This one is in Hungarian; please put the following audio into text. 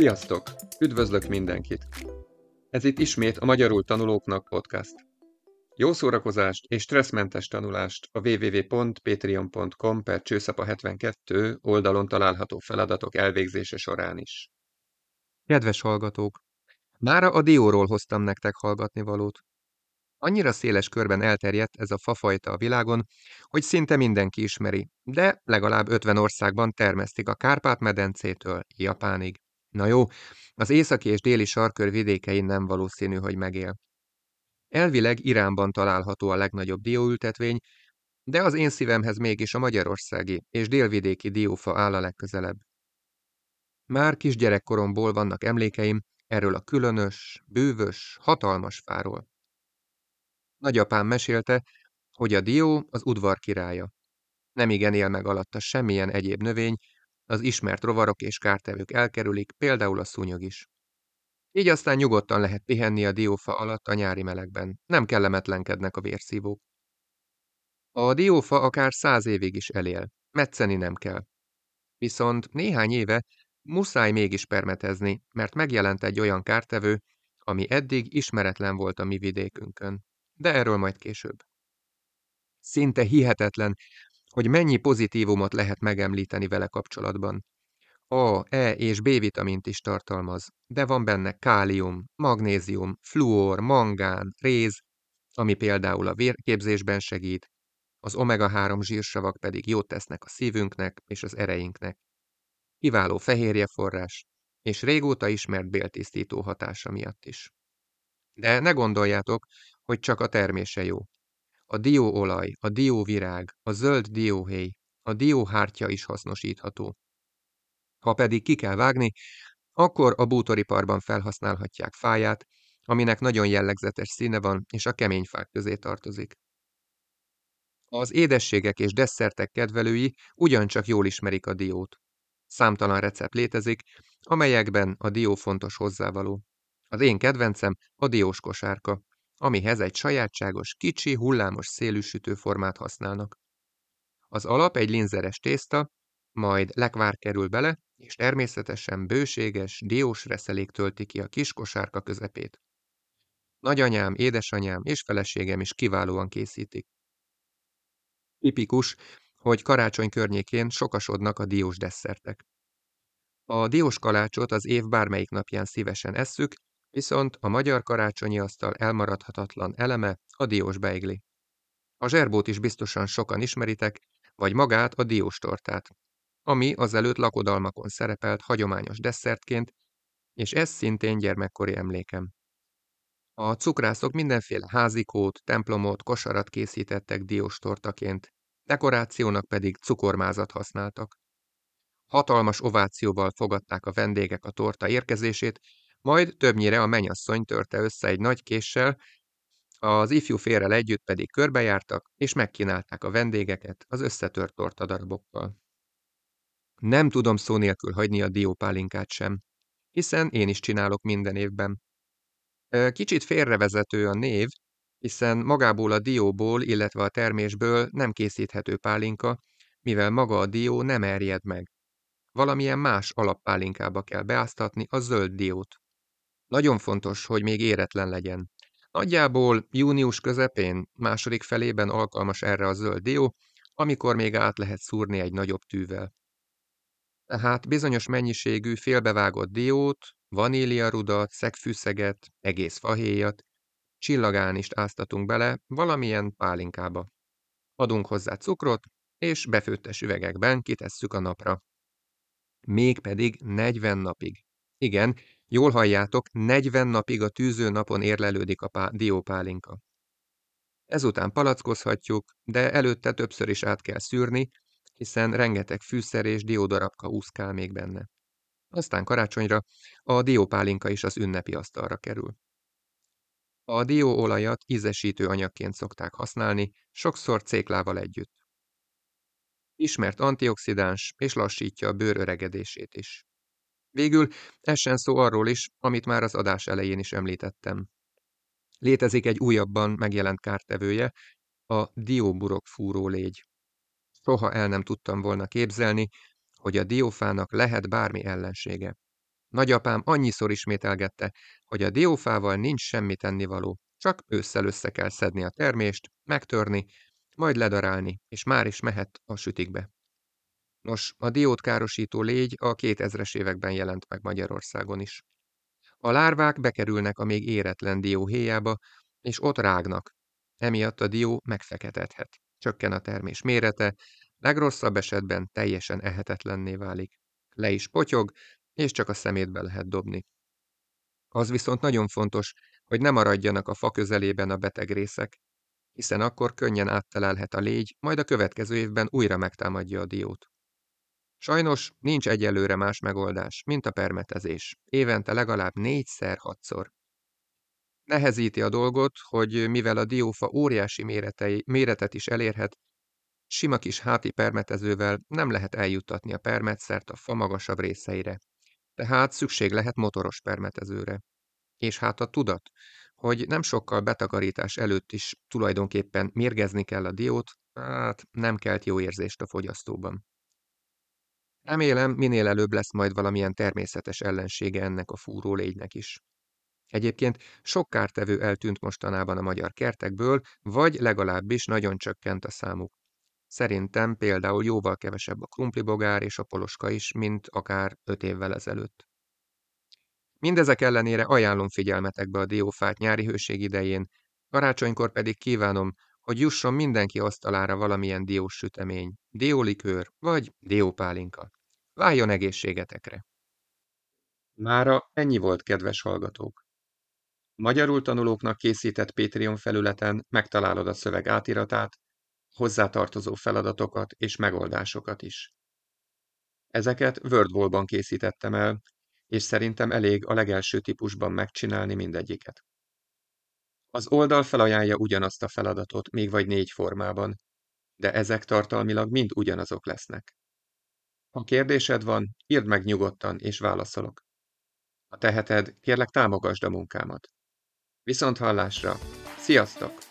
Sziasztok! Üdvözlök mindenkit! Ez itt ismét a Magyarul Tanulóknak podcast. Jó szórakozást és stresszmentes tanulást a www.patreon.com per csőszapa 72 oldalon található feladatok elvégzése során is. Kedves hallgatók! Mára a dióról hoztam nektek hallgatni valót. Annyira széles körben elterjedt ez a fafajta a világon, hogy szinte mindenki ismeri, de legalább 50 országban termesztik a Kárpát-medencétől Japánig. Na jó, az északi és déli sarkör vidékein nem valószínű, hogy megél. Elvileg Iránban található a legnagyobb dióültetvény, de az én szívemhez mégis a magyarországi és délvidéki diófa áll a legközelebb. Már kisgyerekkoromból vannak emlékeim erről a különös, bűvös, hatalmas fáról. Nagyapám mesélte, hogy a dió az udvar királya. Nem igen él meg alatta semmilyen egyéb növény, az ismert rovarok és kártevők elkerülik, például a szúnyog is. Így aztán nyugodtan lehet pihenni a diófa alatt a nyári melegben, nem kellemetlenkednek a vérszívók. A diófa akár száz évig is elél, metszeni nem kell. Viszont néhány éve muszáj mégis permetezni, mert megjelent egy olyan kártevő, ami eddig ismeretlen volt a mi vidékünkön. De erről majd később. Szinte hihetetlen, hogy mennyi pozitívumot lehet megemlíteni vele kapcsolatban. A, E és B vitamint is tartalmaz, de van benne kálium, magnézium, fluor, mangán, réz, ami például a vérképzésben segít, az omega-3 zsírsavak pedig jót tesznek a szívünknek és az ereinknek. Kiváló fehérjeforrás, és régóta ismert béltisztító hatása miatt is. De ne gondoljátok, hogy csak a termése jó. A dióolaj, a dióvirág, a zöld dióhéj, a dióhártya is hasznosítható. Ha pedig ki kell vágni, akkor a bútoriparban felhasználhatják fáját, aminek nagyon jellegzetes színe van, és a kemény fák közé tartozik. Az édességek és desszertek kedvelői ugyancsak jól ismerik a diót. Számtalan recept létezik, amelyekben a dió fontos hozzávaló. Az én kedvencem a diós kosárka, amihez egy sajátságos, kicsi, hullámos szélű sütőformát használnak. Az alap egy linzeres tészta, majd lekvár kerül bele, és természetesen bőséges, diós reszelék tölti ki a kis kosárka közepét. Nagyanyám, édesanyám és feleségem is kiválóan készítik. Tipikus, hogy karácsony környékén sokasodnak a diós desszertek. A diós kalácsot az év bármelyik napján szívesen esszük, Viszont a magyar karácsonyi asztal elmaradhatatlan eleme a diós beigli. A zserbót is biztosan sokan ismeritek, vagy magát a diós tortát, ami azelőtt lakodalmakon szerepelt hagyományos desszertként, és ez szintén gyermekkori emlékem. A cukrászok mindenféle házikót, templomot, kosarat készítettek diós tortaként, dekorációnak pedig cukormázat használtak. Hatalmas ovációval fogadták a vendégek a torta érkezését, majd többnyire a menyasszony törte össze egy nagy késsel, az ifjú férrel együtt pedig körbejártak, és megkínálták a vendégeket az összetört tortadarabokkal. Nem tudom szó nélkül hagyni a diópálinkát sem, hiszen én is csinálok minden évben. Kicsit félrevezető a név, hiszen magából a dióból, illetve a termésből nem készíthető pálinka, mivel maga a dió nem erjed meg. Valamilyen más alappálinkába kell beáztatni a zöld diót. Nagyon fontos, hogy még éretlen legyen. Nagyjából június közepén, második felében alkalmas erre a zöld dió, amikor még át lehet szúrni egy nagyobb tűvel. Tehát bizonyos mennyiségű félbevágott diót, vaníliarudat, szegfűszeget, egész fahéjat, csillagánist áztatunk bele valamilyen pálinkába. Adunk hozzá cukrot, és befőttes üvegekben kitesszük a napra. Mégpedig 40 napig. Igen, Jól halljátok, 40 napig a tűző napon érlelődik a pá- diópálinka. Ezután palackozhatjuk, de előtte többször is át kell szűrni, hiszen rengeteg fűszer és diódarabka úszkál még benne. Aztán karácsonyra a diópálinka is az ünnepi asztalra kerül. A dióolajat ízesítő anyagként szokták használni, sokszor céklával együtt. Ismert antioxidáns és lassítja a bőr öregedését is. Végül essen szó arról is, amit már az adás elején is említettem. Létezik egy újabban megjelent kártevője, a dióburok fúró légy. Soha el nem tudtam volna képzelni, hogy a diófának lehet bármi ellensége. Nagyapám annyiszor ismételgette, hogy a diófával nincs semmi tennivaló, csak ősszel össze kell szedni a termést, megtörni, majd ledarálni, és már is mehet a sütikbe. Nos, a diót károsító légy a 2000-es években jelent meg Magyarországon is. A lárvák bekerülnek a még éretlen dió héjába, és ott rágnak. Emiatt a dió megfeketedhet. Csökken a termés mérete, legrosszabb esetben teljesen ehetetlenné válik. Le is potyog, és csak a szemétbe lehet dobni. Az viszont nagyon fontos, hogy ne maradjanak a fa közelében a beteg részek, hiszen akkor könnyen áttelelhet a légy, majd a következő évben újra megtámadja a diót. Sajnos nincs egyelőre más megoldás, mint a permetezés. Évente legalább négyszer-hatszor. Nehezíti a dolgot, hogy mivel a diófa óriási méretei, méretet is elérhet, sima kis háti permetezővel nem lehet eljuttatni a permetszert a fa magasabb részeire. Tehát szükség lehet motoros permetezőre. És hát a tudat, hogy nem sokkal betakarítás előtt is tulajdonképpen mérgezni kell a diót, hát nem kelt jó érzést a fogyasztóban. Remélem, minél előbb lesz majd valamilyen természetes ellensége ennek a fúró légynek is. Egyébként sok kártevő eltűnt mostanában a magyar kertekből, vagy legalábbis nagyon csökkent a számuk. Szerintem például jóval kevesebb a krumplibogár és a poloska is, mint akár öt évvel ezelőtt. Mindezek ellenére ajánlom figyelmetekbe a diófát nyári hőség idején, karácsonykor pedig kívánom, hogy jusson mindenki asztalára valamilyen diós sütemény, diólikőr vagy diópálinka. Váljon egészségetekre! Mára ennyi volt, kedves hallgatók! Magyarul tanulóknak készített Patreon felületen megtalálod a szöveg átiratát, hozzátartozó feladatokat és megoldásokat is. Ezeket WordWall-ban készítettem el, és szerintem elég a legelső típusban megcsinálni mindegyiket. Az oldal felajánlja ugyanazt a feladatot, még vagy négy formában, de ezek tartalmilag mind ugyanazok lesznek. Ha kérdésed van, írd meg nyugodtan, és válaszolok. Ha teheted, kérlek támogasd a munkámat. Viszont hallásra! Sziasztok!